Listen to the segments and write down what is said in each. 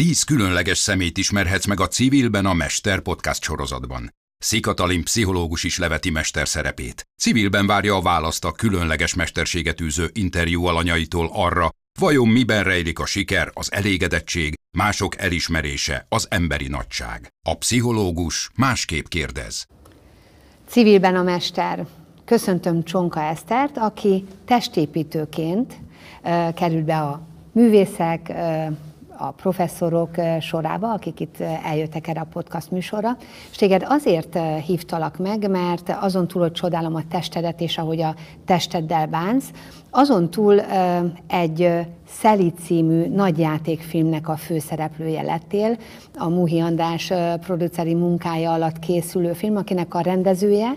Tíz különleges szemét ismerhetsz meg a Civilben a Mester podcast sorozatban. Szikatalin pszichológus is leveti mester szerepét. Civilben várja a választ a különleges mesterséget űző interjú alanyaitól arra, vajon miben rejlik a siker, az elégedettség, mások elismerése, az emberi nagyság. A pszichológus másképp kérdez. Civilben a mester. Köszöntöm Csonka Esztert, aki testépítőként uh, került be a művészek, uh, a professzorok sorába, akik itt eljöttek erre a podcast műsorra, és téged azért hívtalak meg, mert azon túl, hogy csodálom a testedet, és ahogy a testeddel bánsz, azon túl egy Szeli című nagyjátékfilmnek a főszereplője lettél, a Muhi András produceri munkája alatt készülő film, akinek a rendezője,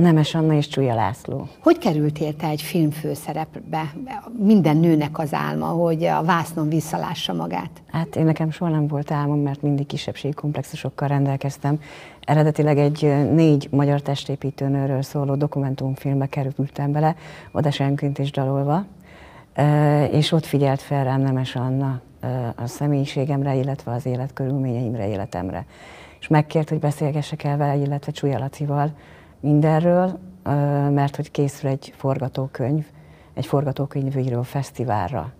Nemes Anna és Csúlya László. Hogy kerültél te egy film főszerepbe? Minden nőnek az álma, hogy a vásznon visszalássa magát. Hát én nekem soha nem volt álmom, mert mindig kisebbségi komplexusokkal rendelkeztem. Eredetileg egy négy magyar testépítőnőről szóló dokumentumfilmbe kerültem bele, oda senként is dalolva, és ott figyelt fel rám Nemes Anna a személyiségemre, illetve az életkörülményeimre, életemre. És megkért, hogy beszélgessek el vele, illetve Csúlya Lacival, mindenről, mert hogy készül egy forgatókönyv, egy forgatókönyvíró fesztiválra.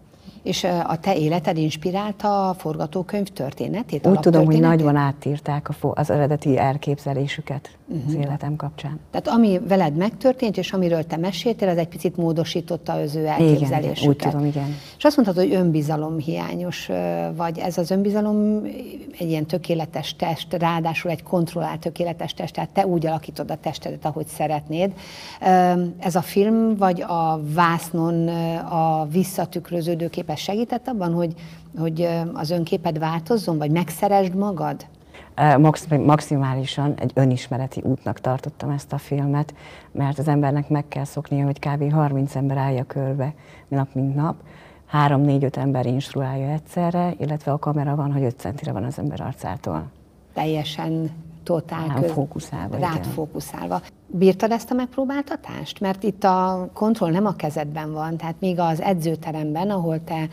És a te életed inspirálta a forgatókönyv történetét? Úgy tudom, hogy nagyban átírták az eredeti elképzelésüket uh-huh. az életem kapcsán. Tehát ami veled megtörtént, és amiről te meséltél, az egy picit módosította az ő elképzelésüket. Igen, úgy tudom, igen. És azt mondtad, hogy önbizalom hiányos vagy. Ez az önbizalom egy ilyen tökéletes test, ráadásul egy kontrollált tökéletes test, tehát te úgy alakítod a testedet, ahogy szeretnéd. Ez a film, vagy a vásznon a visszatükröződő képes segített abban, hogy, hogy az önképed változzon, vagy megszeresd magad? Maximálisan egy önismereti útnak tartottam ezt a filmet, mert az embernek meg kell szoknia, hogy kb. 30 ember állja körbe nap mint nap, három-négy-öt ember instruálja egyszerre, illetve a kamera van, hogy 5 centire van az ember arcától. Teljesen totál köz... fókuszálva. Rád igen. fókuszálva. Bírtad ezt a megpróbáltatást? Mert itt a kontroll nem a kezedben van, tehát még az edzőteremben, ahol te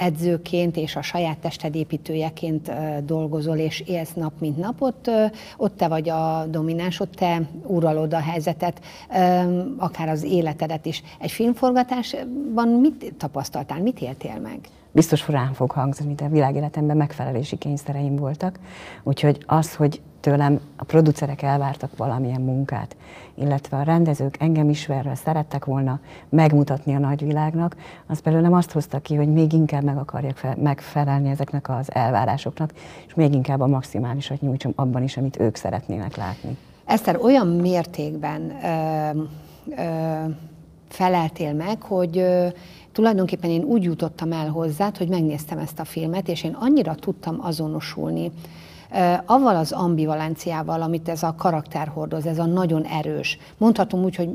edzőként és a saját tested építőjeként dolgozol és élsz nap mint nap, ott, ott te vagy a domináns, ott te uralod a helyzetet, akár az életedet is. Egy filmforgatásban mit tapasztaltál, mit éltél meg? Biztos furán fog hangzani, de világéletemben megfelelési kényszereim voltak. Úgyhogy az, hogy tőlem a producerek elvártak valamilyen munkát, illetve a rendezők engem ismerve szerettek volna megmutatni a nagyvilágnak, az belőlem azt hozta ki, hogy még inkább meg akarjak fel, megfelelni ezeknek az elvárásoknak, és még inkább a maximálisat nyújtsam abban is, amit ők szeretnének látni. Eszter, olyan mértékben ö, ö, feleltél meg, hogy ö, tulajdonképpen én úgy jutottam el hozzád, hogy megnéztem ezt a filmet, és én annyira tudtam azonosulni avval az ambivalenciával, amit ez a karakter hordoz, ez a nagyon erős. Mondhatom úgy, hogy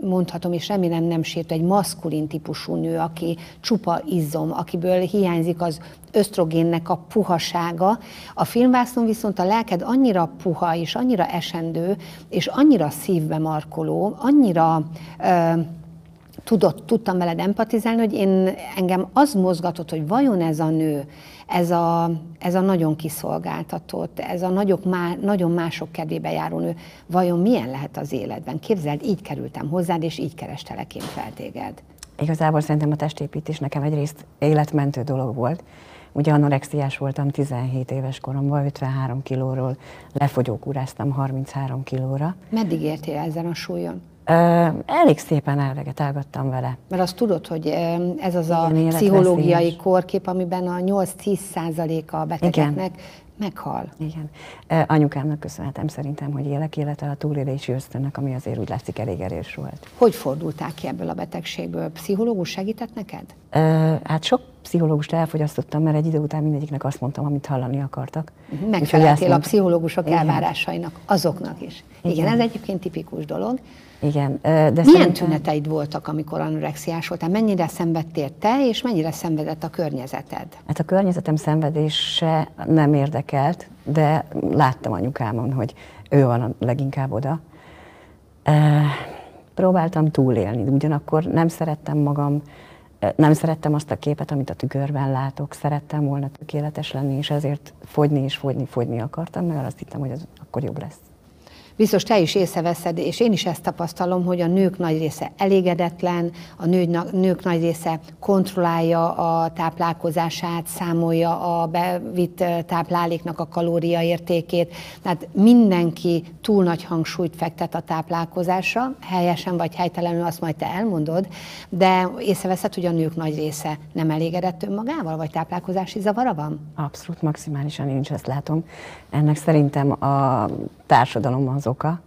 mondhatom, és remélem nem sért, egy maszkulin típusú nő, aki csupa izzom, akiből hiányzik az ösztrogénnek a puhasága. A filmvászon viszont a lelked annyira puha, és annyira esendő, és annyira szívbe markoló, annyira ö, tudott, tudtam veled empatizálni, hogy én engem az mozgatott, hogy vajon ez a nő, ez a, ez a nagyon kiszolgáltatott, ez a nagyok, má, nagyon mások kedvébe járó nő, vajon milyen lehet az életben? Képzeld, így kerültem hozzád, és így kerestelek én fel téged. Igazából szerintem a testépítés nekem egyrészt életmentő dolog volt. Ugye anorexiás voltam 17 éves koromban, 53 kilóról lefogyókúráztam 33 kilóra. Meddig értél ezen a súlyon? Elég szépen elvegetálgattam vele. Mert azt tudod, hogy ez az a Igen, pszichológiai korkép, amiben a 8-10 százaléka a betegeknek Igen. meghal. Igen. Anyukámnak köszönhetem szerintem, hogy élek élete a túlélési ösztönnek, ami azért úgy látszik elég erős volt. Hogy fordultál ki ebből a betegségből? Pszichológus segített neked? Hát sok pszichológust elfogyasztottam, mert egy idő után mindegyiknek azt mondtam, amit hallani akartak. Mhm, megfeleltél a pszichológusok Igen. elvárásainak, azoknak is. Igen. Igen, ez egyébként tipikus dolog. Igen. De Milyen szerintem... tüneteid voltak, amikor anorexiás voltál? Mennyire szenvedtél te, és mennyire szenvedett a környezeted? Hát a környezetem szenvedése nem érdekelt, de láttam anyukámon, hogy ő van a leginkább oda. Próbáltam túlélni, ugyanakkor nem szerettem magam, Nem szerettem azt a képet, amit a tükörben látok, szerettem volna tökéletes lenni, és ezért fogyni és fogyni, fogyni akartam, mert azt hittem, hogy az akkor jobb lesz. Biztos te is észreveszed, és én is ezt tapasztalom, hogy a nők nagy része elégedetlen, a nők, nagy része kontrollálja a táplálkozását, számolja a bevitt tápláléknak a kalóriaértékét. Tehát mindenki túl nagy hangsúlyt fektet a táplálkozásra, helyesen vagy helytelenül azt majd te elmondod, de észreveszed, hogy a nők nagy része nem elégedett önmagával, vagy táplálkozási zavara van? Abszolút, maximálisan én is ezt látom. Ennek szerintem a társadalom az oka.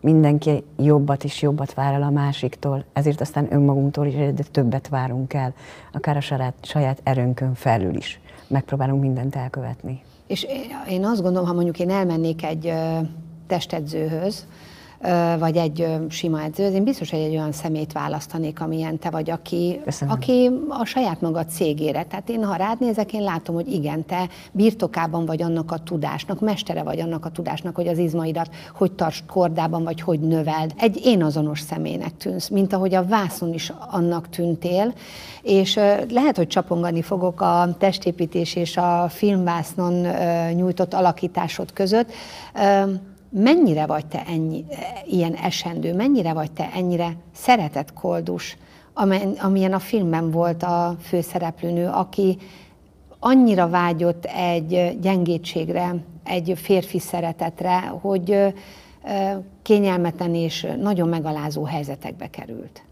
Mindenki jobbat és jobbat vár el a másiktól, ezért aztán önmagunktól is egyre többet várunk el, akár a saját, saját erőnkön felül is. Megpróbálunk mindent elkövetni. És én azt gondolom, ha mondjuk én elmennék egy testedzőhöz, vagy egy sima edző, én biztos, hogy egy olyan szemét választanék, amilyen te vagy, aki, aki a saját maga cégére. Tehát én, ha rád nézek, én látom, hogy igen, te birtokában vagy annak a tudásnak, mestere vagy annak a tudásnak, hogy az izmaidat hogy tarts kordában, vagy hogy növeld. Egy én azonos személynek tűnsz, mint ahogy a vászon is annak tűntél, és lehet, hogy csapongani fogok a testépítés és a filmvásznon nyújtott alakításod között, mennyire vagy te ennyi, ilyen esendő, mennyire vagy te ennyire szeretett koldus, amilyen a filmben volt a főszereplőnő, aki annyira vágyott egy gyengétségre, egy férfi szeretetre, hogy kényelmetlen és nagyon megalázó helyzetekbe került.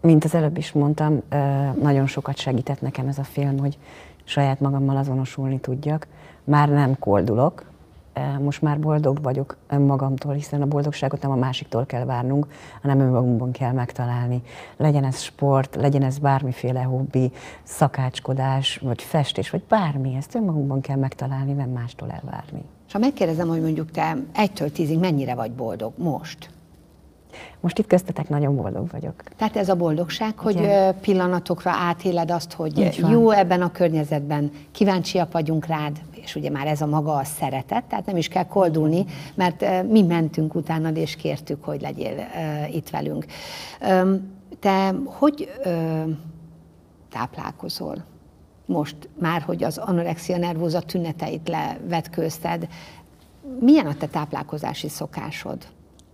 Mint az előbb is mondtam, nagyon sokat segített nekem ez a film, hogy saját magammal azonosulni tudjak. Már nem koldulok, most már boldog vagyok önmagamtól, hiszen a boldogságot nem a másiktól kell várnunk, hanem önmagunkban kell megtalálni. Legyen ez sport, legyen ez bármiféle hobbi, szakácskodás, vagy festés, vagy bármi, ezt önmagunkban kell megtalálni, nem mástól elvárni. És ha megkérdezem, hogy mondjuk te egytől tízig mennyire vagy boldog most? Most itt köztetek nagyon boldog vagyok. Tehát ez a boldogság, hogy Igen. pillanatokra átéled azt, hogy jó ebben a környezetben, kíváncsiak vagyunk rád, és ugye már ez a maga a szeretet, tehát nem is kell koldulni, mert mi mentünk utánad, és kértük, hogy legyél itt velünk. Te hogy táplálkozol? Most már, hogy az anorexia nervóza tüneteit levetkőzted, milyen a te táplálkozási szokásod?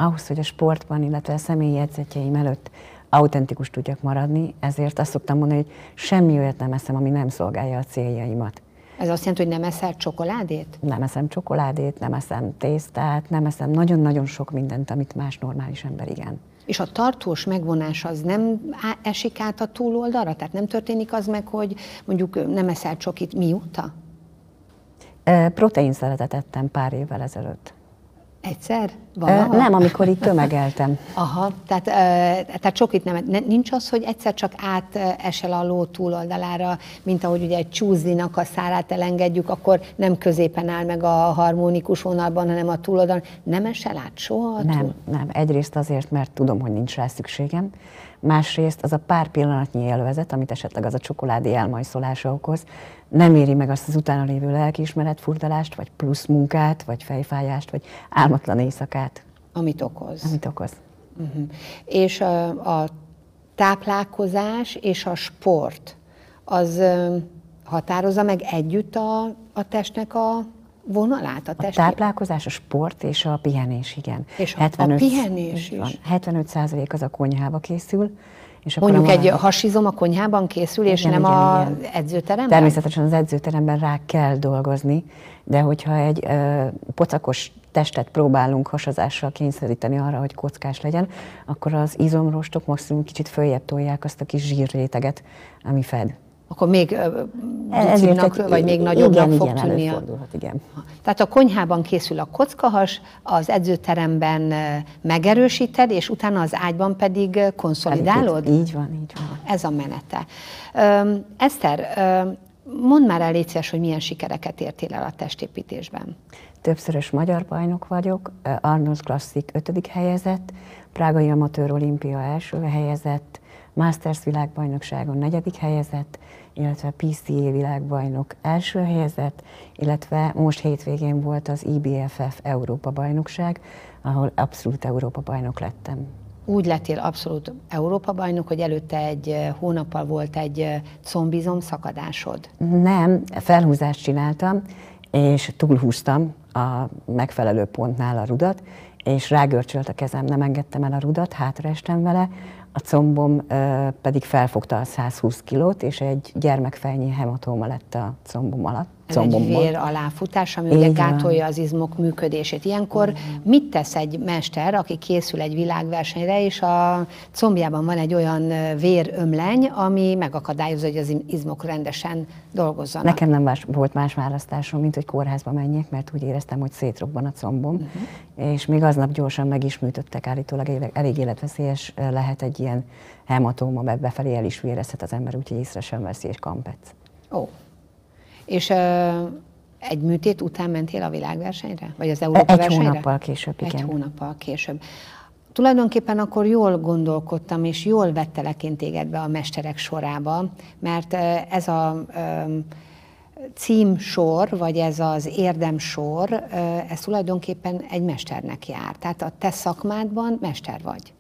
Ahhoz, hogy a sportban, illetve a személyi edzetjeim előtt autentikus tudjak maradni, ezért azt szoktam mondani, hogy semmi olyat nem eszem, ami nem szolgálja a céljaimat. Ez azt jelenti, hogy nem eszel csokoládét? Nem eszem csokoládét, nem eszem tésztát, nem eszem nagyon-nagyon sok mindent, amit más normális ember igen. És a tartós megvonás az nem esik át a túloldalra? Tehát nem történik az meg, hogy mondjuk nem eszel csokit mióta? Protein szeretet ettem pár évvel ezelőtt. Egyszer? Valaha? Nem, amikor itt tömegeltem. Aha, tehát, tehát sok itt nem, nincs az, hogy egyszer csak átesel a ló túloldalára, mint ahogy ugye egy csúzlinak a szárát elengedjük, akkor nem középen áll meg a harmonikus vonalban, hanem a túloldalon. Nem esel át soha? Nem, túl? nem. Egyrészt azért, mert tudom, hogy nincs rá szükségem. Másrészt az a pár pillanatnyi élvezet, amit esetleg az a csokoládé elmajszolása okoz, nem éri meg azt az utána lévő lelkiismeret furdalást, vagy plusz munkát, vagy fejfájást, vagy álmatlan éjszakát. Amit okoz. Amit okoz. Uh-huh. És a, a táplálkozás és a sport, az határozza meg együtt a, a testnek a vonalát? A, a táplálkozás, a sport és a pihenés, igen. És 75, a pihenés is. Van, 75 százalék az a konyhába készül, és akkor Mondjuk egy hasizom a konyhában készül, igen, és nem igen, a igen. edzőteremben? Természetesen az edzőteremben rá kell dolgozni, de hogyha egy ö, pocakos testet próbálunk hasazással kényszeríteni arra, hogy kockás legyen, akkor az izomrostok maximum kicsit följebb tolják azt a kis zsírréteget, ami fed akkor még ducinak, vagy még nagyobbnak igen, fog igen, tűnni. igen. Tehát a konyhában készül a kockahas, az edzőteremben megerősíted, és utána az ágyban pedig konszolidálod? Így van, így van. Ez a menete. Eszter, mondd már el, légy hogy milyen sikereket értél el a testépítésben. Többszörös magyar bajnok vagyok, Arnold Classic ötödik helyezett, Prágai Amatőr Olimpia első helyezett, Masters világbajnokságon negyedik helyezett, illetve PCA világbajnok első helyezett, illetve most hétvégén volt az IBFF Európa bajnokság, ahol abszolút Európa bajnok lettem. úgy lettél abszolút Európa bajnok, hogy előtte egy hónappal volt egy combizom szakadásod? Nem, felhúzást csináltam, és túlhúztam a megfelelő pontnál a rudat, és rágörcsölt a kezem, nem engedtem el a rudat, hátraestem vele, a combom pedig felfogta a 120 kilót, és egy gyermekfejnyi hematóma lett a combom alatt. Egy vér aláfutás, ami ugye gátolja az izmok működését. Ilyenkor Igen. mit tesz egy mester, aki készül egy világversenyre, és a combjában van egy olyan vérömleny, ami megakadályozza, hogy az izmok rendesen dolgozzanak? Nekem nem más, volt más választásom, mint hogy kórházba menjek, mert úgy éreztem, hogy szétrobban a combom, uh-huh. és még aznap gyorsan meg is műtöttek, állítólag elég életveszélyes lehet egy ilyen hematóma, befelé el is vérezhet az ember, úgyhogy észre sem veszi, és kampec. Ó. Oh. És egy műtét után mentél a világversenyre? Vagy az Európa Egy versenyre? hónappal később, igen. Egy hónappal később. Tulajdonképpen akkor jól gondolkodtam, és jól vettelek én téged be a mesterek sorába, mert ez a címsor, vagy ez az érdemsor, ez tulajdonképpen egy mesternek jár. Tehát a te szakmádban mester vagy.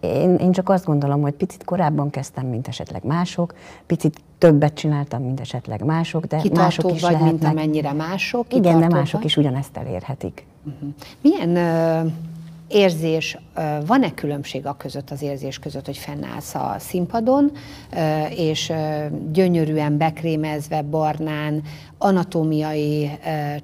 Én, én csak azt gondolom, hogy picit korábban kezdtem, mint esetleg mások, picit többet csináltam, mint esetleg mások, de Kitartó mások is vagy, lehetnek. mint amennyire mások. Igen, de mások vagy? is ugyanezt elérhetik. Uh-huh. Milyen uh, érzés, van-e különbség a között, az érzés között, hogy fennállsz a színpadon, és gyönyörűen bekrémezve, barnán, anatómiai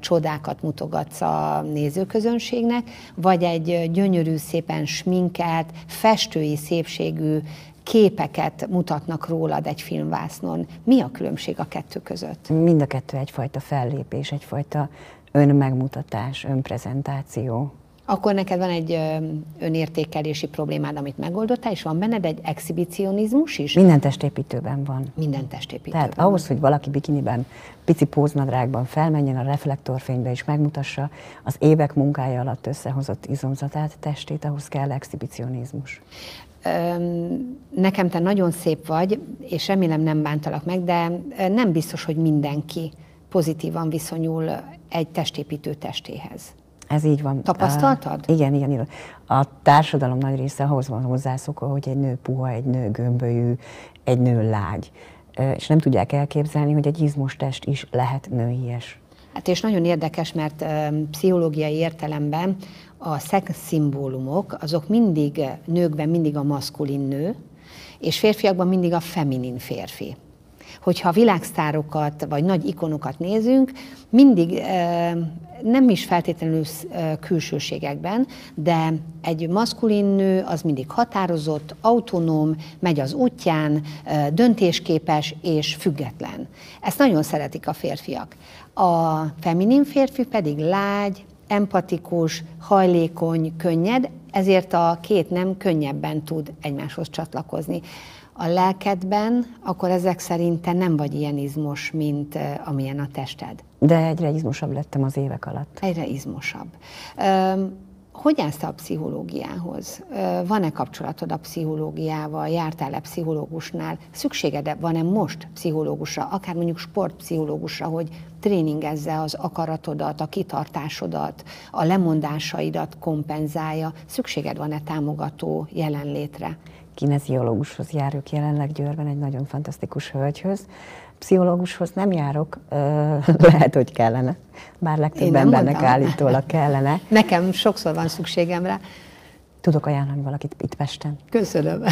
csodákat mutogatsz a nézőközönségnek, vagy egy gyönyörű, szépen sminkelt, festői szépségű képeket mutatnak rólad egy filmvásznon. Mi a különbség a kettő között? Mind a kettő egyfajta fellépés, egyfajta önmegmutatás, önprezentáció. Akkor neked van egy önértékelési problémád, amit megoldottál, és van benned egy exhibicionizmus is? Minden testépítőben van. Minden testépítőben. Tehát ahhoz, hogy valaki bikiniben, pici póznadrágban felmenjen a reflektorfénybe és megmutassa az évek munkája alatt összehozott izomzatát, testét, ahhoz kell exhibicionizmus. Nekem te nagyon szép vagy, és remélem nem bántalak meg, de nem biztos, hogy mindenki pozitívan viszonyul egy testépítő testéhez. Ez így van. Tapasztaltad? Uh, igen, igen, igen. A társadalom nagy része ahhoz van hozzászokva, hogy egy nő puha, egy nő gömbölyű, egy nő lágy. Uh, és nem tudják elképzelni, hogy egy izmos test is lehet nőies. Hát és nagyon érdekes, mert pszichológiai értelemben a szex szimbólumok, azok mindig nőkben mindig a maszkulin nő, és férfiakban mindig a feminin férfi hogyha világsztárokat vagy nagy ikonokat nézünk, mindig nem is feltétlenül külsőségekben, de egy maszkulin nő az mindig határozott, autonóm, megy az útján, döntésképes és független. Ezt nagyon szeretik a férfiak. A feminin férfi pedig lágy, empatikus, hajlékony, könnyed, ezért a két nem könnyebben tud egymáshoz csatlakozni a lelkedben, akkor ezek szerint te nem vagy ilyen izmos, mint amilyen a tested. De egyre izmosabb lettem az évek alatt. Egyre izmosabb. Hogy állsz a pszichológiához? Van-e kapcsolatod a pszichológiával? Jártál-e pszichológusnál? Szükséged van-e most pszichológusra, akár mondjuk sportpszichológusra, hogy tréningezze az akaratodat, a kitartásodat, a lemondásaidat kompenzálja? Szükséged van-e támogató jelenlétre? Kineziológushoz járok jelenleg Győrben, egy nagyon fantasztikus hölgyhöz. Pszichológushoz nem járok, lehet, hogy kellene, bár legtöbb embernek mondtam. állítólag kellene. Nekem sokszor van szükségem rá. Tudok ajánlani valakit itt Pesten. Köszönöm.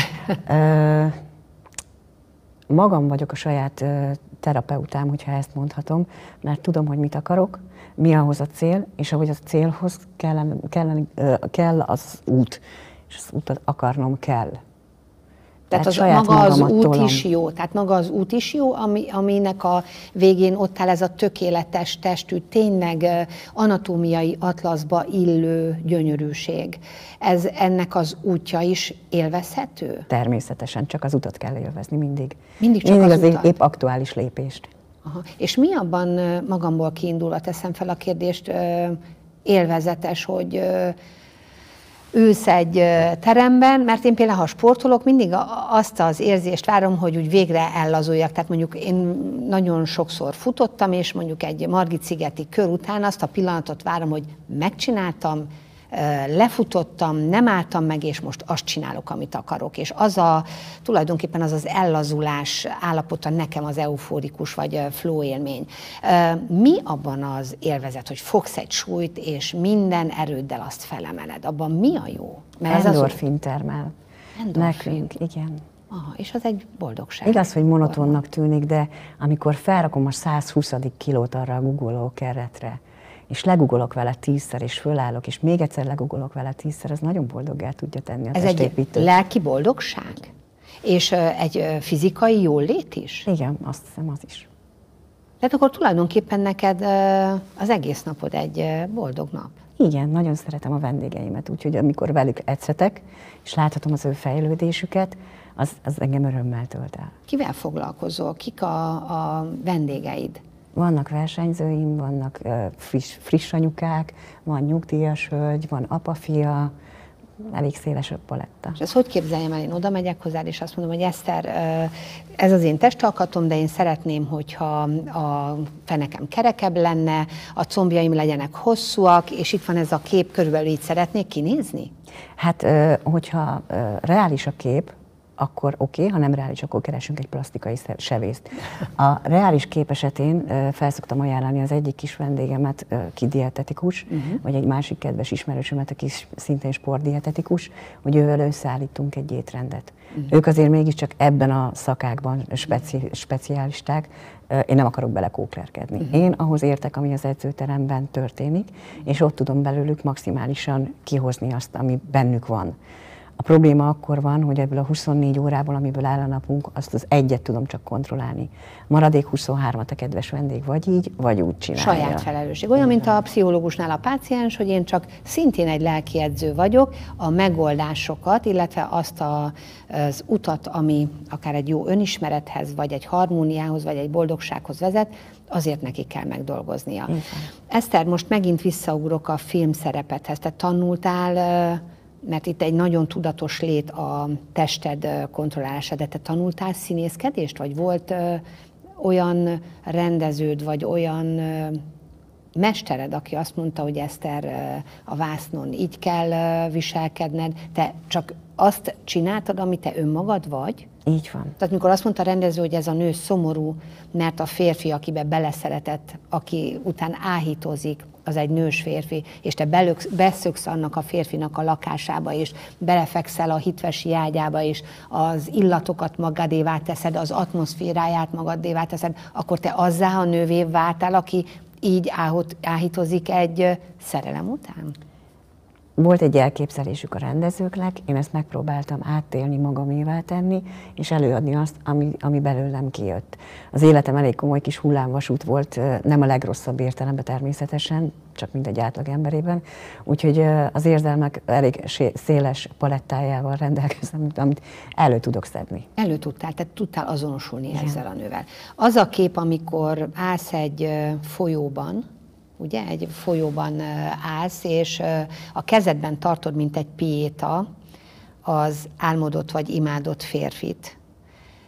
magam vagyok a saját terapeutám, hogyha ezt mondhatom, mert tudom, hogy mit akarok, mi ahhoz a cél, és ahogy a célhoz kell, kell, kell az út, és az útot akarnom kell. Tehát, az, maga az út tolom. is jó, tehát maga az út is jó, ami, aminek a végén ott áll ez a tökéletes testű, tényleg anatómiai atlaszba illő gyönyörűség. Ez ennek az útja is élvezhető? Természetesen, csak az utat kell élvezni mindig. Mindig csak mindig az, az épp aktuális lépést. Aha. És mi abban magamból kiindulva teszem fel a kérdést, élvezetes, hogy ülsz egy teremben, mert én például, ha sportolok, mindig azt az érzést várom, hogy úgy végre ellazuljak. Tehát mondjuk én nagyon sokszor futottam, és mondjuk egy Margit-szigeti kör után azt a pillanatot várom, hogy megcsináltam, lefutottam, nem álltam meg, és most azt csinálok, amit akarok. És az a, tulajdonképpen az az ellazulás állapota nekem az euforikus vagy flow élmény. Mi abban az élvezet, hogy fogsz egy súlyt, és minden erőddel azt felemeled? Abban mi a jó? Mert Endorfin az termel. Endorfin. Nekünk, igen. Aha, és az egy boldogság. Igaz, hogy monotonnak tűnik, de amikor felrakom a 120. kilót arra a keretre, és legugolok vele tízszer, és fölállok, és még egyszer legugolok vele tízszer, az nagyon boldoggá tudja tenni a Ez egy lelki boldogság? És egy fizikai jólét is? Igen, azt hiszem az is. Tehát akkor tulajdonképpen neked az egész napod egy boldog nap. Igen, nagyon szeretem a vendégeimet, úgyhogy amikor velük etszetek, és láthatom az ő fejlődésüket, az, az engem örömmel tölt el. Kivel foglalkozol? Kik a, a vendégeid? Vannak versenyzőim, vannak friss, friss anyukák, van nyugdíjas hölgy, van apa-fia, elég széles a paletta. És ezt hogy képzeljem el? Én oda megyek hozzád, és azt mondom, hogy Eszter, ez az én testalkatom, de én szeretném, hogyha a fenekem kerekebb lenne, a combjaim legyenek hosszúak, és itt van ez a kép, körülbelül így szeretnék kinézni? Hát, hogyha reális a kép, akkor oké, okay, ha nem reális, akkor keresünk egy plastikai sevészt. A reális kép esetén fel szoktam ajánlani az egyik kis vendégemet, ki dietetikus, uh-huh. vagy egy másik kedves ismerősömet, aki szintén sportdietetikus, hogy ővel összeállítunk egy étrendet. Uh-huh. Ők azért mégiscsak ebben a szakákban speci- specialisták, én nem akarok belekóklerkedni. Uh-huh. Én ahhoz értek, ami az edzőteremben történik, és ott tudom belőlük maximálisan kihozni azt, ami bennük van. A probléma akkor van, hogy ebből a 24 órából, amiből áll a napunk, azt az egyet tudom csak kontrollálni. Maradék 23-at a kedves vendég vagy így, vagy úgy csinálja. Saját felelősség. Olyan, mint a pszichológusnál a páciens, hogy én csak szintén egy lelki edző vagyok, a megoldásokat, illetve azt a, az utat, ami akár egy jó önismerethez, vagy egy harmóniához, vagy egy boldogsághoz vezet, azért neki kell megdolgoznia. Igen. Eszter, most megint visszaugrok a film szerepethez. Te tanultál mert itt egy nagyon tudatos lét a tested kontrollálása, de te tanultál színészkedést, vagy volt ö, olyan rendeződ, vagy olyan ö, mestered, aki azt mondta, hogy Eszter a vásznon így kell viselkedned, te csak azt csináltad, amit te önmagad vagy? Így van. Tehát mikor azt mondta a rendező, hogy ez a nő szomorú, mert a férfi, akibe beleszeretett, aki után áhítozik, az egy nős férfi, és te belöksz, beszöksz annak a férfinak a lakásába, és belefekszel a hitvesi ágyába, és az illatokat magadévá teszed, az atmoszféráját magadévá teszed, akkor te azzá a nővé váltál, aki így áhítozik egy szerelem után? Volt egy elképzelésük a rendezőknek, én ezt megpróbáltam áttélni, magamévá tenni, és előadni azt, ami, ami belőlem kijött. Az életem elég komoly kis hullámvasút volt, nem a legrosszabb értelemben természetesen, csak mint egy átlag emberében. Úgyhogy az érzelmek elég széles palettájával rendelkezem, amit elő tudok szedni. Elő tudtál, tehát tudtál azonosulni Igen. ezzel a nővel. Az a kép, amikor állsz egy folyóban, ugye, egy folyóban állsz, és a kezedben tartod, mint egy piéta, az álmodott vagy imádott férfit.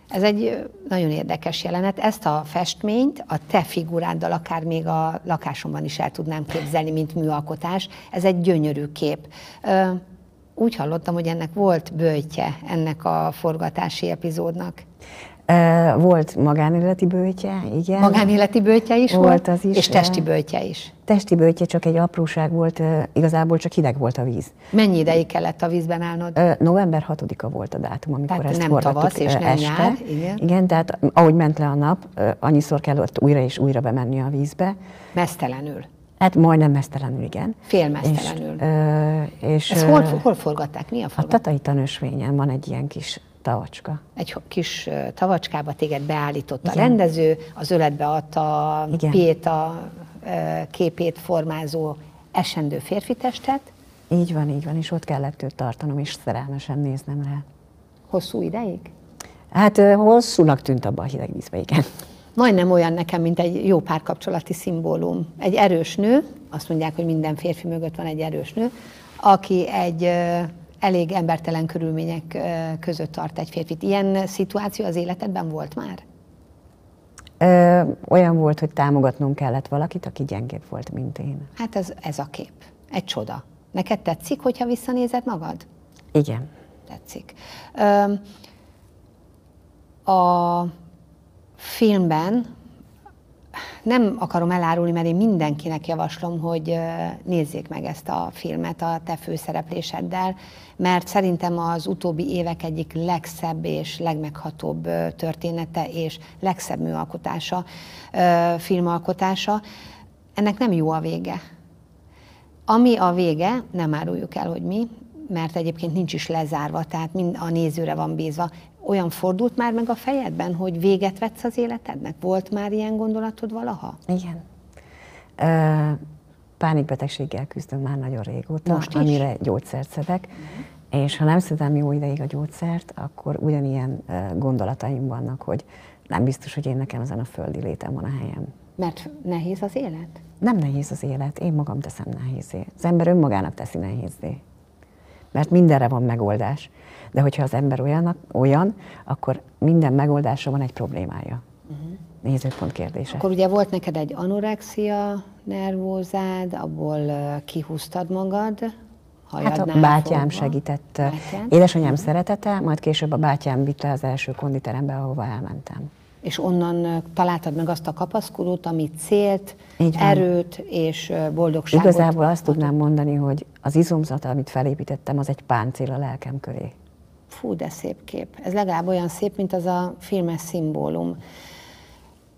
Ez egy nagyon érdekes jelenet. Ezt a festményt a te figuráddal akár még a lakásomban is el tudnám képzelni, mint műalkotás. Ez egy gyönyörű kép. Úgy hallottam, hogy ennek volt bőjtje ennek a forgatási epizódnak. Volt magánéleti bőtje, igen. Magánéleti bőtje is volt? Volt az is. És testi bőtje is? Testi bőtje csak egy apróság volt, igazából csak hideg volt a víz. Mennyi ideig kellett a vízben állnod? November 6-a volt a dátum, amikor tehát ezt nem tavasz és nem este. nyár, igen. Igen, tehát ahogy ment le a nap, annyiszor kellett újra és újra bemenni a vízbe. Mesztelenül? Hát majdnem mesztelenül, igen. Félmesztelenül. És, és, Ezt hol, hol forgatták? Mi a forgatás? A Tatai Tanösvényen van egy ilyen kis tavacska. Egy kis tavacskába téged beállított Igen. a rendező, az öletbe adta a Péta képét formázó esendő férfi testet. Így van, így van, és ott kellett őt tartanom, és szerelmesen néznem rá. Hosszú ideig? Hát hosszúnak tűnt abban a hideg vízbe, igen. Majdnem olyan nekem, mint egy jó párkapcsolati szimbólum. Egy erős nő, azt mondják, hogy minden férfi mögött van egy erős nő, aki egy elég embertelen körülmények között tart egy férfit. Ilyen szituáció az életedben volt már? Ö, olyan volt, hogy támogatnunk kellett valakit, aki gyengébb volt, mint én. Hát ez, ez a kép. Egy csoda. Neked tetszik, hogyha visszanézed magad? Igen. Tetszik. Ö, a filmben nem akarom elárulni, mert én mindenkinek javaslom, hogy nézzék meg ezt a filmet a te főszerepléseddel, mert szerintem az utóbbi évek egyik legszebb és legmeghatóbb története és legszebb műalkotása, filmalkotása. Ennek nem jó a vége. Ami a vége, nem áruljuk el, hogy mi, mert egyébként nincs is lezárva, tehát mind a nézőre van bízva. Olyan fordult már meg a fejedben, hogy véget vetsz az életednek? Volt már ilyen gondolatod valaha? Igen. Ö, pánikbetegséggel küzdöm már nagyon régóta, Most is? amire gyógyszert szedek, uh-huh. és ha nem szedem jó ideig a gyógyszert, akkor ugyanilyen ö, gondolataim vannak, hogy nem biztos, hogy én nekem ezen a földi létem van a helyem. Mert nehéz az élet? Nem nehéz az élet, én magam teszem nehézé. Az ember önmagának teszi nehézé. Mert mindenre van megoldás. De hogyha az ember olyan, olyan akkor minden megoldásra van egy problémája. Uh-huh. Nézőpont kérdése. Akkor ugye volt neked egy anorexia nervózád, abból kihúztad magad, Hát a bátyám fogva. segített. Bátyán? Édesanyám szeretete, majd később a bátyám vitte az első konditerembe, ahova elmentem és onnan találtad meg azt a kapaszkodót, ami célt, erőt és boldogságot. Igazából azt tudnám mondani, hogy az izomzat, amit felépítettem, az egy páncél a lelkem köré. Fú, de szép kép. Ez legalább olyan szép, mint az a filmes szimbólum.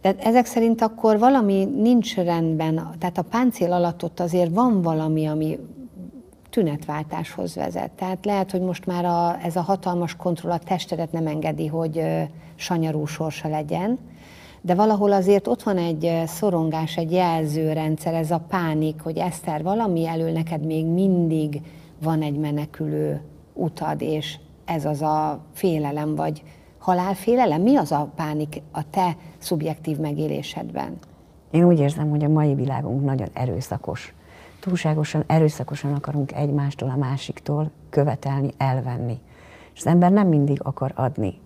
De ezek szerint akkor valami nincs rendben, tehát a páncél alatt ott azért van valami, ami tünetváltáshoz vezet. Tehát lehet, hogy most már a, ez a hatalmas kontroll a testedet nem engedi, hogy sanyarú sorsa legyen, de valahol azért ott van egy szorongás, egy jelzőrendszer, ez a pánik, hogy Eszter, valami elől neked még mindig van egy menekülő utad, és ez az a félelem, vagy halálfélelem? Mi az a pánik a te szubjektív megélésedben? Én úgy érzem, hogy a mai világunk nagyon erőszakos. Túlságosan erőszakosan akarunk egymástól, a másiktól követelni, elvenni. És az ember nem mindig akar adni.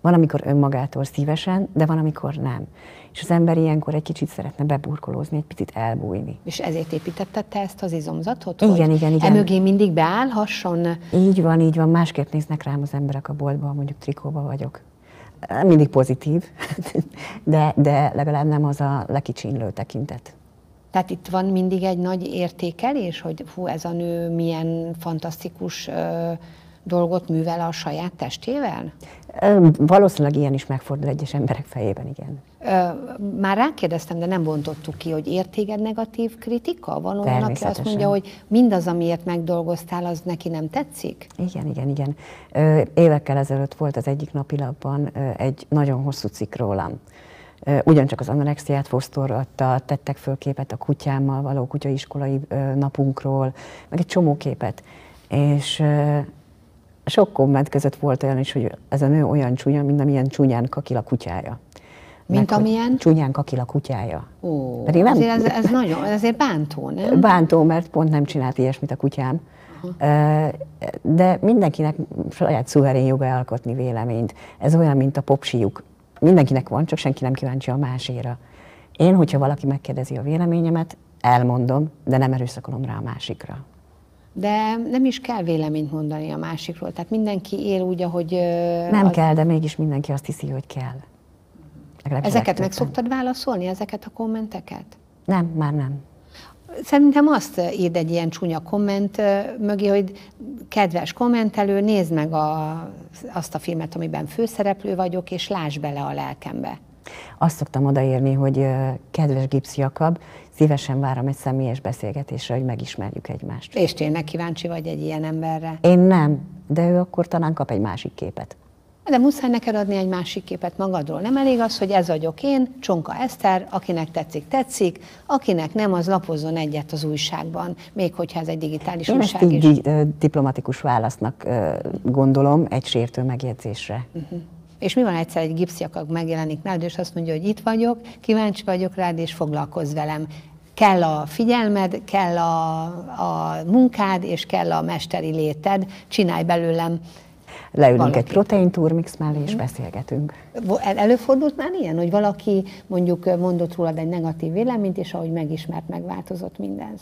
Van, amikor önmagától szívesen, de van, amikor nem. És az ember ilyenkor egy kicsit szeretne beburkolózni, egy picit elbújni. És ezért építetted te ezt az izomzatot? Igen, hogy igen, igen. Emögé mindig beállhasson? Így van, így van. Másképp néznek rám az emberek a boltban, mondjuk trikóba vagyok. Mindig pozitív, de, de legalább nem az a lekicsinlő tekintet. Tehát itt van mindig egy nagy értékelés, hogy hú, ez a nő milyen fantasztikus ö, dolgot művel a saját testével? Valószínűleg ilyen is megfordul egyes emberek fejében, igen. Már rákérdeztem, de nem bontottuk ki, hogy értéged negatív kritika? Van olyan, aki azt mondja, hogy mindaz, amiért megdolgoztál, az neki nem tetszik? Igen, igen, igen. Évekkel ezelőtt volt az egyik napilapban egy nagyon hosszú cikk rólam. Ugyancsak az anorexiát fosztoratta, tettek föl képet a kutyámmal való kutyaiskolai napunkról, meg egy csomó képet. És sok komment között volt olyan is, hogy ez a nő olyan csúnya, mint amilyen csúnyán kakil a kutyája. Mint Meg, amilyen? Csúnyán kakil a kutyája. Ó, Pedig nem... azért ez, ez nagyon, azért bántó, nem? Bántó, mert pont nem csinált ilyesmit a kutyám. Aha. De mindenkinek saját szuverén joga alkotni véleményt. Ez olyan, mint a popsiuk. Mindenkinek van, csak senki nem kíváncsi a máséra. Én, hogyha valaki megkérdezi a véleményemet, elmondom, de nem erőszakolom rá a másikra de nem is kell véleményt mondani a másikról. Tehát mindenki él úgy, ahogy... Nem az... kell, de mégis mindenki azt hiszi, hogy kell. Legalább ezeket meg szoktad válaszolni, ezeket a kommenteket? Nem, már nem. Szerintem azt írd egy ilyen csúnya komment mögé, hogy kedves kommentelő, nézd meg a, azt a filmet, amiben főszereplő vagyok, és láss bele a lelkembe. Azt szoktam odaírni, hogy kedves Gipsz Jakab, szívesen várom egy személyes beszélgetésre, hogy megismerjük egymást. És tényleg kíváncsi vagy egy ilyen emberre? Én nem, de ő akkor talán kap egy másik képet. De muszáj neked adni egy másik képet magadról. Nem elég az, hogy ez vagyok én, Csonka Eszter, akinek tetszik, tetszik, akinek nem, az lapozzon egyet az újságban, még hogyha ez egy digitális én újság ezt így is. diplomatikus válasznak gondolom egy sértő megjegyzésre. Uh-huh. És mi van egyszer, egy gipsziakag megjelenik nálad, és azt mondja, hogy itt vagyok, kíváncsi vagyok rád, és foglalkozz velem. Kell a figyelmed, kell a, a munkád, és kell a mesteri léted, csinálj belőlem Leülünk valaki. egy protein turmix mellé, és mhm. beszélgetünk. Előfordult már ilyen, hogy valaki mondjuk mondott rólad egy negatív véleményt, és ahogy megismert, megváltozott mindez?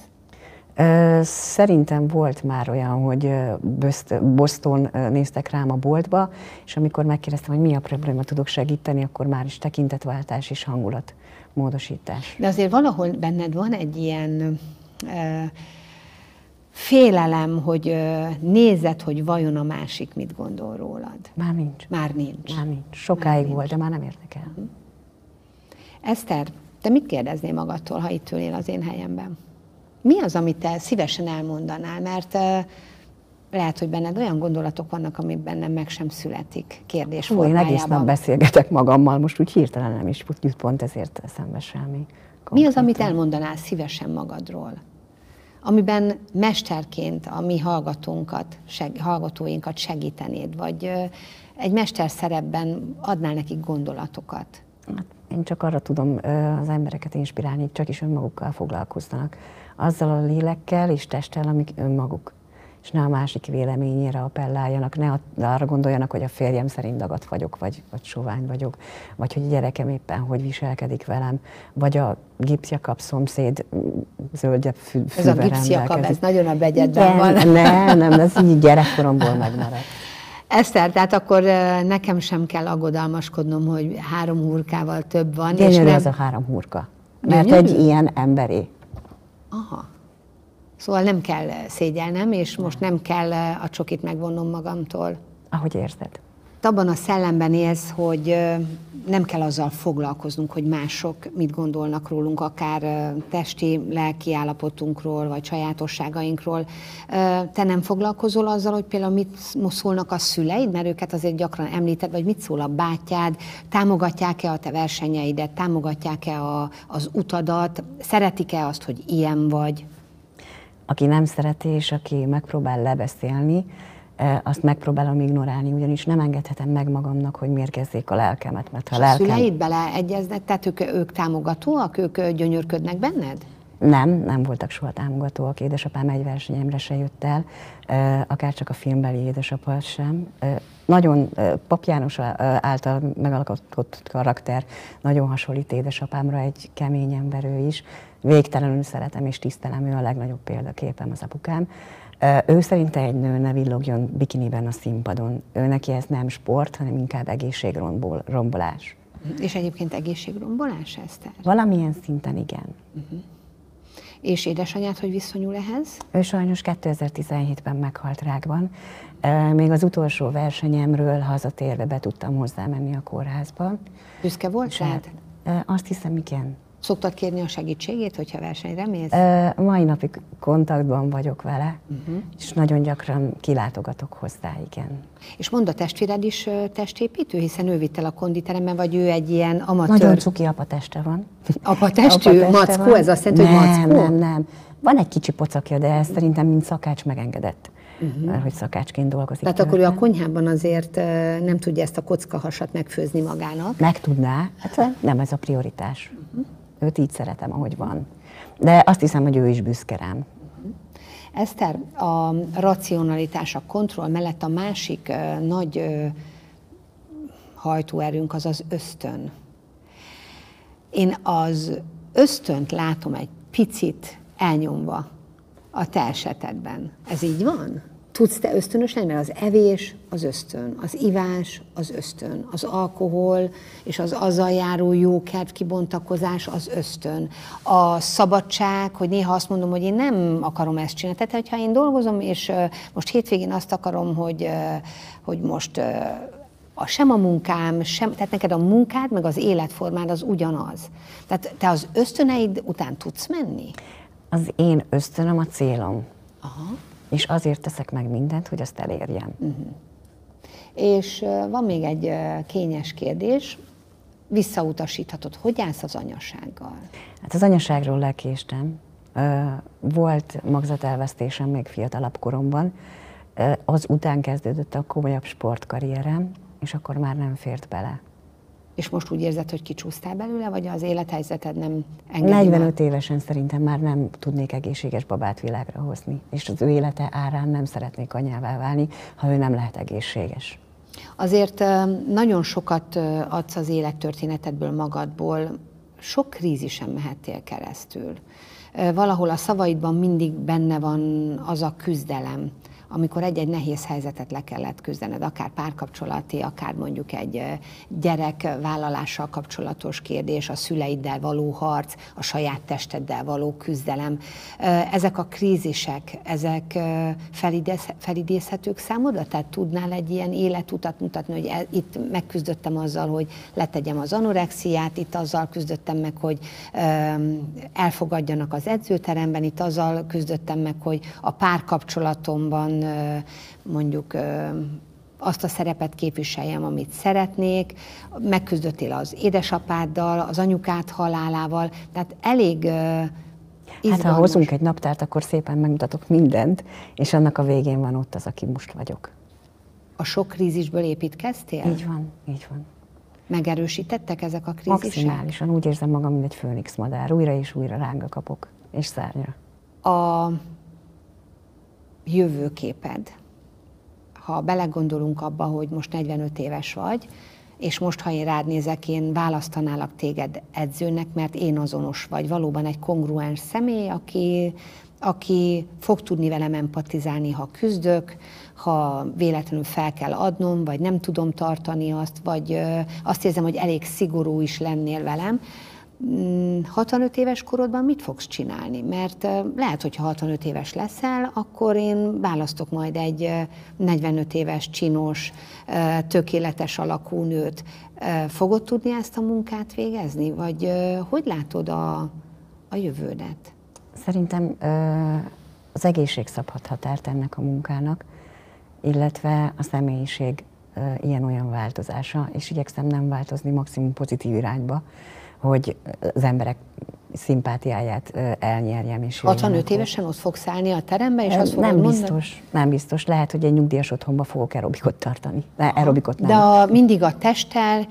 Szerintem volt már olyan, hogy Boston néztek rám a boltba, és amikor megkérdeztem, hogy mi a probléma, tudok segíteni, akkor már is tekintetváltás és hangulat módosítás. De azért valahol benned van egy ilyen félelem, hogy nézed, hogy vajon a másik mit gondol rólad. Már nincs. Már nincs. Már nincs. Sokáig már nincs. volt, de már nem érdekel. Uh-huh. Eszter, te mit kérdeznél magadtól, ha itt ülnél az én helyemben? Mi az, amit te szívesen elmondanál? Mert uh, lehet, hogy benned olyan gondolatok vannak, amik bennem meg sem születik kérdés Hú, Én egész nap beszélgetek magammal, most úgy hirtelen nem is jut pont ezért eszembe semmi. Konkrétan. Mi az, amit elmondanál szívesen magadról? Amiben mesterként a mi hallgatónkat, seg, hallgatóinkat segítenéd, vagy egy mester szerepben adnál nekik gondolatokat? Hát én csak arra tudom az embereket inspirálni, csak is önmagukkal foglalkoznak. Azzal a lélekkel és testtel, amik önmaguk és ne a másik véleményére appelláljanak, ne arra gondoljanak, hogy a férjem szerint dagat vagyok, vagy, vagy sovány vagyok, vagy hogy a gyerekem éppen hogy viselkedik velem, vagy a gipszjakap szomszéd zöldebb fű, Ez a gipszjakap, ez nagyon a begyedben van. Nem, nem, ez így gyerekkoromból megmaradt. Eszter, tehát akkor nekem sem kell aggodalmaskodnom, hogy három hurkával több van. Gyönyörű és nem... ez a három hurka. Mert Gyönyörű? egy ilyen emberi. Aha. Szóval nem kell szégyelnem, és most nem kell a csokit megvonnom magamtól. Ahogy érzed. Abban a szellemben élsz, hogy nem kell azzal foglalkoznunk, hogy mások mit gondolnak rólunk, akár testi, lelki állapotunkról, vagy sajátosságainkról. Te nem foglalkozol azzal, hogy például mit szólnak a szüleid, mert őket azért gyakran említed, vagy mit szól a bátyád, támogatják-e a te versenyeidet, támogatják-e a, az utadat, szeretik-e azt, hogy ilyen vagy? Aki nem szereti, és aki megpróbál lebeszélni, e, azt megpróbálom ignorálni, ugyanis nem engedhetem meg magamnak, hogy mérgezzék a lelkemet. Mert ha és lelkem... a szüleid beleegyeznek, tehát ők, ők támogatóak, ők gyönyörködnek benned? Nem, nem voltak soha támogatóak. Édesapám egy versenyemre se jött el, e, akár csak a filmbeli édesapa sem. E, nagyon Pap János által megalkotott karakter, nagyon hasonlít édesapámra, egy kemény ember ő is végtelenül szeretem és tisztelem, ő a legnagyobb példaképem az apukám. Ő szerinte egy nő ne villogjon bikiniben a színpadon. Ő neki ez nem sport, hanem inkább egészségrombolás. És egyébként egészségrombolás, Eszter? Valamilyen szinten igen. Uh-huh. És édesanyád, hogy viszonyul ehhez? Ő sajnos 2017-ben meghalt rákban. Még az utolsó versenyemről hazatérve be tudtam hozzá menni a kórházba. Büszke volt rád? Azt hiszem, igen. Szoktad kérni a segítségét, hogyha versenyre mész? E, mai napig kontaktban vagyok vele, uh-huh. és nagyon gyakran kilátogatok hozzá, igen. És mond a testvéred is testépítő, hiszen ő vitt el a konditeremben, vagy ő egy ilyen amatőr? Nagyon cuki apateste van. Apatestű? apa mackó? Van. Ez azt jelenti, hogy mackó? Nem, nem, nem. Van egy kicsi pocakja, de ezt szerintem mint szakács megengedett uh-huh. mert hogy szakácsként dolgozik. Tehát akkor ő a konyhában azért nem tudja ezt a kockahasat megfőzni magának? Meg tudná, hát nem ez a prioritás. Uh-huh. Őt így szeretem, ahogy van. De azt hiszem, hogy ő is büszke rám. Eszter, a racionalitás, a kontroll mellett a másik nagy hajtóerőnk az az ösztön. Én az ösztönt látom egy picit elnyomva a te esetedben. Ez így van? Tudsz te ösztönös lenni, mert az evés az ösztön, az ivás az ösztön, az alkohol és az azzal járó jó kedv kibontakozás az ösztön. A szabadság, hogy néha azt mondom, hogy én nem akarom ezt csinálni. Tehát, hogyha én dolgozom, és most hétvégén azt akarom, hogy, hogy most a, sem a munkám, sem, tehát neked a munkád, meg az életformád az ugyanaz. Tehát te az ösztöneid után tudsz menni? Az én ösztönöm a célom. Aha és azért teszek meg mindent, hogy azt elérjem. Uh-huh. És van még egy kényes kérdés, visszautasíthatod. Hogy állsz az anyasággal? Hát az anyaságról lekéstem. Volt magzatelvesztésem még fiatalabb koromban. Az után kezdődött a komolyabb sportkarrierem, és akkor már nem fért bele. És most úgy érzed, hogy kicsúsztál belőle, vagy az élethelyzeted nem engedi 45 már? évesen szerintem már nem tudnék egészséges babát világra hozni, és az ő élete árán nem szeretnék anyává válni, ha ő nem lehet egészséges. Azért nagyon sokat adsz az élettörténetedből magadból, sok krízisen mehettél keresztül. valahol a szavaidban mindig benne van az a küzdelem, amikor egy-egy nehéz helyzetet le kellett küzdened, akár párkapcsolati, akár mondjuk egy gyerekvállalással kapcsolatos kérdés, a szüleiddel való harc, a saját testeddel való küzdelem. Ezek a krízisek, ezek felidézhetők számodra? Tehát tudnál egy ilyen életutat mutatni, hogy e, itt megküzdöttem azzal, hogy letegyem az anorexiát, itt azzal küzdöttem meg, hogy elfogadjanak az edzőteremben, itt azzal küzdöttem meg, hogy a párkapcsolatomban mondjuk azt a szerepet képviseljem, amit szeretnék, megküzdöttél az édesapáddal, az anyukát halálával, tehát elég Hát ha hozunk egy naptárt, akkor szépen megmutatok mindent, és annak a végén van ott az, aki most vagyok. A sok krízisből építkeztél? Így van, így van. Megerősítettek ezek a krízisek? Maximálisan, úgy érzem magam, mint egy főnix madár. Újra és újra ránga kapok, és szárnyra. A jövőképed, ha belegondolunk abba, hogy most 45 éves vagy, és most, ha én rád nézek, én választanálak téged edzőnek, mert én azonos vagy, valóban egy kongruens személy, aki, aki fog tudni velem empatizálni, ha küzdök, ha véletlenül fel kell adnom, vagy nem tudom tartani azt, vagy azt érzem, hogy elég szigorú is lennél velem, 65 mm, éves korodban mit fogsz csinálni? Mert lehet, hogy ha 65 éves leszel, akkor én választok majd egy 45 éves csinos, tökéletes alakú nőt. Fogod tudni ezt a munkát végezni? Vagy hogy látod a, a jövődet? Szerintem az egészség szabhat határt ennek a munkának, illetve a személyiség ilyen-olyan változása, és igyekszem nem változni maximum pozitív irányba, hogy az emberek szimpátiáját elnyerjem. És 65 évesen ott fogsz állni a terembe, és azt Nem biztos, mondani? nem biztos. Lehet, hogy egy nyugdíjas otthonba fogok aerobikot tartani. De aerobikot nem. De a, mindig a testtel,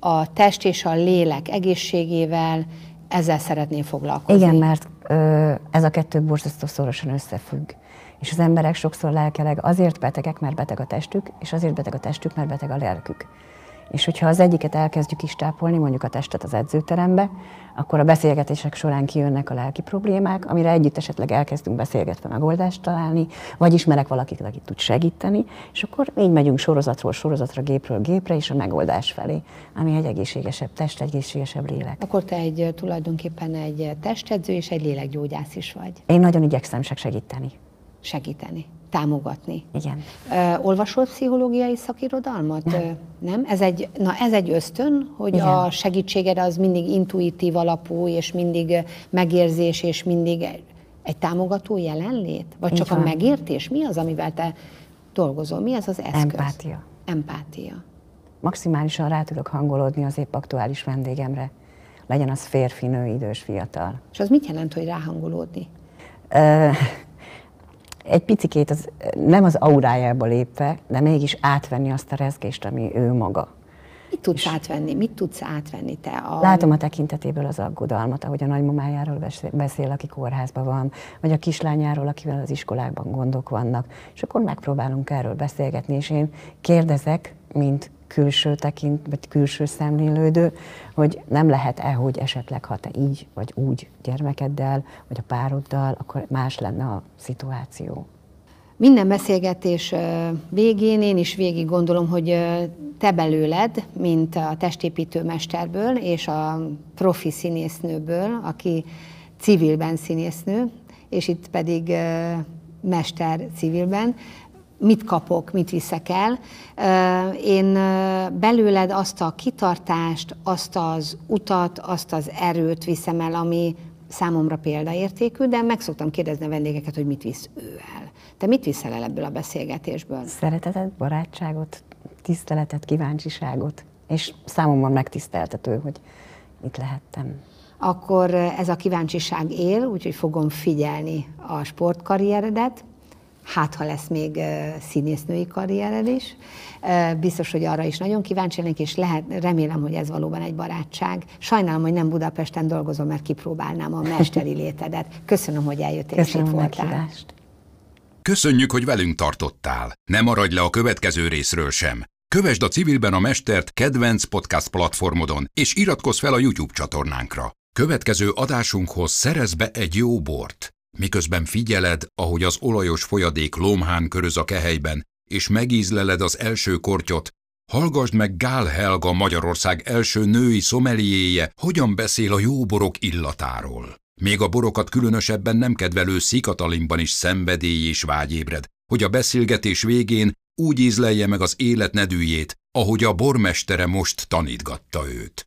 a test és a lélek egészségével, ezzel szeretném foglalkozni. Igen, mert ö, ez a kettő borzasztó szorosan összefügg. És az emberek sokszor lelkeleg azért betegek, mert beteg a testük, és azért beteg a testük, mert beteg a lelkük. És hogyha az egyiket elkezdjük is tápolni, mondjuk a testet az edzőterembe, akkor a beszélgetések során kijönnek a lelki problémák, amire együtt esetleg elkezdünk beszélgetve megoldást találni, vagy ismerek valakit, aki tud segíteni, és akkor így megyünk sorozatról sorozatra, gépről gépre, és a megoldás felé, ami egy egészségesebb test, egy egészségesebb lélek. Akkor te egy tulajdonképpen egy testedző és egy lélekgyógyász is vagy. Én nagyon igyekszem segíteni. Segíteni támogatni. Igen. Uh, olvasol pszichológiai szakirodalmat? Nem. nem? Ez egy, na ez egy ösztön, hogy Igen. a segítséged az mindig intuitív alapú, és mindig megérzés, és mindig egy támogató jelenlét? Vagy Így csak van. a megértés? Mi az, amivel te dolgozol? Mi az az eszköz? Empátia. Empátia. Maximálisan rá tudok hangolódni az épp aktuális vendégemre. Legyen az férfi, nő, idős, fiatal. És az mit jelent, hogy ráhangolódni? Egy picikét az, nem az aurájába lépve, de mégis átvenni azt a rezgést, ami ő maga. Mit tudsz és átvenni? Mit tudsz átvenni te? A... Látom a tekintetéből az aggodalmat, ahogy a nagymamájáról beszél, aki kórházban van, vagy a kislányáról, akivel az iskolákban gondok vannak. És akkor megpróbálunk erről beszélgetni, és én kérdezek, mint külső tekint, vagy külső szemlélődő, hogy nem lehet-e, hogy esetleg ha te így vagy úgy gyermekeddel, vagy a pároddal, akkor más lenne a szituáció. Minden beszélgetés végén én is végig gondolom, hogy te belőled, mint a testépítő mesterből és a profi színésznőből, aki civilben színésznő, és itt pedig mester civilben, mit kapok, mit viszek el. Én belőled azt a kitartást, azt az utat, azt az erőt viszem el, ami számomra példaértékű, de meg szoktam kérdezni a vendégeket, hogy mit visz ő el. Te mit viszel el ebből a beszélgetésből? Szeretetet, barátságot, tiszteletet, kíváncsiságot, és számomra megtiszteltető, hogy itt lehettem. Akkor ez a kíváncsiság él, úgyhogy fogom figyelni a sportkarrieredet, hát ha lesz még színésznői karriered is. Biztos, hogy arra is nagyon kíváncsi lennék, és lehet, remélem, hogy ez valóban egy barátság. Sajnálom, hogy nem Budapesten dolgozom, mert kipróbálnám a mesteri létedet. Köszönöm, hogy eljöttél Köszönöm és itt voltál. Köszönjük, hogy velünk tartottál. Ne maradj le a következő részről sem. Kövesd a Civilben a Mestert kedvenc podcast platformodon, és iratkozz fel a YouTube csatornánkra. Következő adásunkhoz szerez be egy jó bort, miközben figyeled, ahogy az olajos folyadék lomhán köröz a kehelyben, és megízleled az első kortyot, hallgassd meg Gál Helga Magyarország első női szomeliéje, hogyan beszél a jó borok illatáról. Még a borokat különösebben nem kedvelő Szikatalimban is szenvedély és vágy ébred, hogy a beszélgetés végén úgy ízlelje meg az élet nedűjét, ahogy a bormestere most tanítgatta őt.